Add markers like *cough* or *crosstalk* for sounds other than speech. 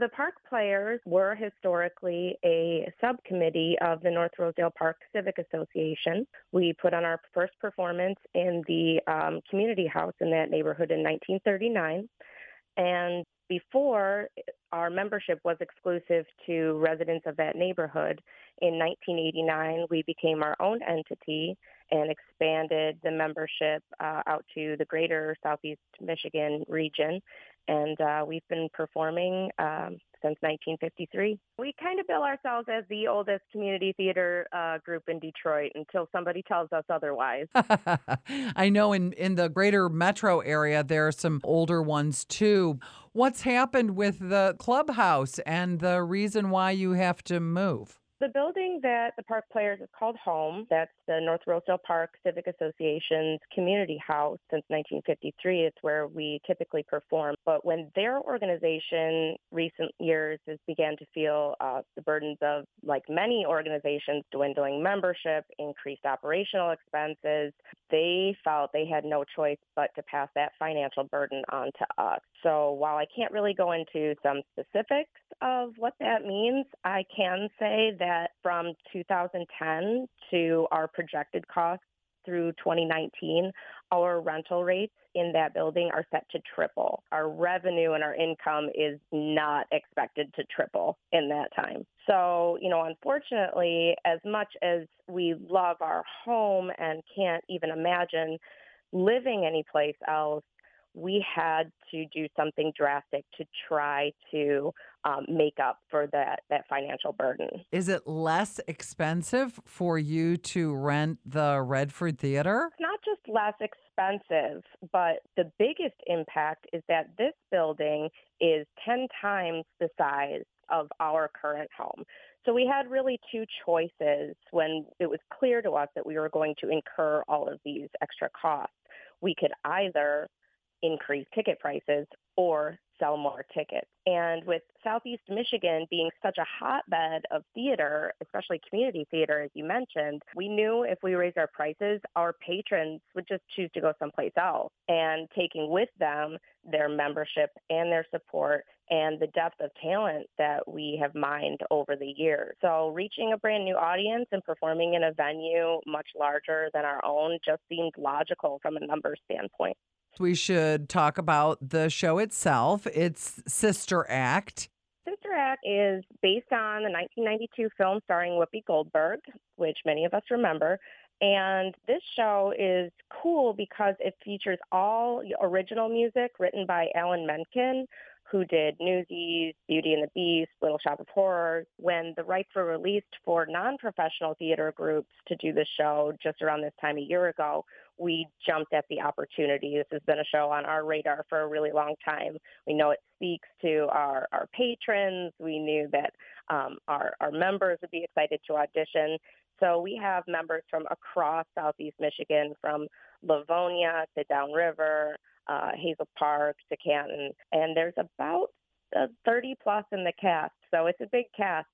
The park players were historically a subcommittee of the North Rosedale Park Civic Association. We put on our first performance in the um, community house in that neighborhood in 1939. And before, our membership was exclusive to residents of that neighborhood. In 1989, we became our own entity and expanded the membership uh, out to the greater Southeast Michigan region. And uh, we've been performing um, since 1953. We kind of bill ourselves as the oldest community theater uh, group in Detroit until somebody tells us otherwise. *laughs* I know in, in the greater metro area, there are some older ones too. What's happened with the clubhouse and the reason why you have to move? The building that the park players is called home. That's the North Rosedale Park Civic Association's community house since 1953. It's where we typically perform. But when their organization recent years has began to feel uh, the burdens of, like many organizations, dwindling membership, increased operational expenses, they felt they had no choice but to pass that financial burden on to us. So while I can't really go into some specifics of what that means, I can say that from 2010 to our projected costs through 2019, our rental rates in that building are set to triple. Our revenue and our income is not expected to triple in that time. So, you know, unfortunately, as much as we love our home and can't even imagine living anyplace else, we had to do something drastic to try to um, make up for that, that financial burden. Is it less expensive for you to rent the Redford Theater? It's not just less expensive, but the biggest impact is that this building is 10 times the size of our current home. So we had really two choices when it was clear to us that we were going to incur all of these extra costs. We could either increase ticket prices or sell more tickets. And with Southeast Michigan being such a hotbed of theater, especially community theater, as you mentioned, we knew if we raised our prices, our patrons would just choose to go someplace else. And taking with them their membership and their support and the depth of talent that we have mined over the years. So reaching a brand new audience and performing in a venue much larger than our own just seemed logical from a numbers standpoint. We should talk about the show itself. It's Sister Act. Sister Act is based on the 1992 film starring Whoopi Goldberg, which many of us remember. And this show is cool because it features all original music written by Alan Menken, who did Newsies, Beauty and the Beast, Little Shop of Horrors. When the rights were released for non-professional theater groups to do the show just around this time a year ago, we jumped at the opportunity. This has been a show on our radar for a really long time. We know it speaks to our, our patrons. We knew that um, our, our members would be excited to audition. So we have members from across Southeast Michigan, from Livonia to Downriver, uh, Hazel Park to Canton, and there's about uh, 30 plus in the cast. So it's a big cast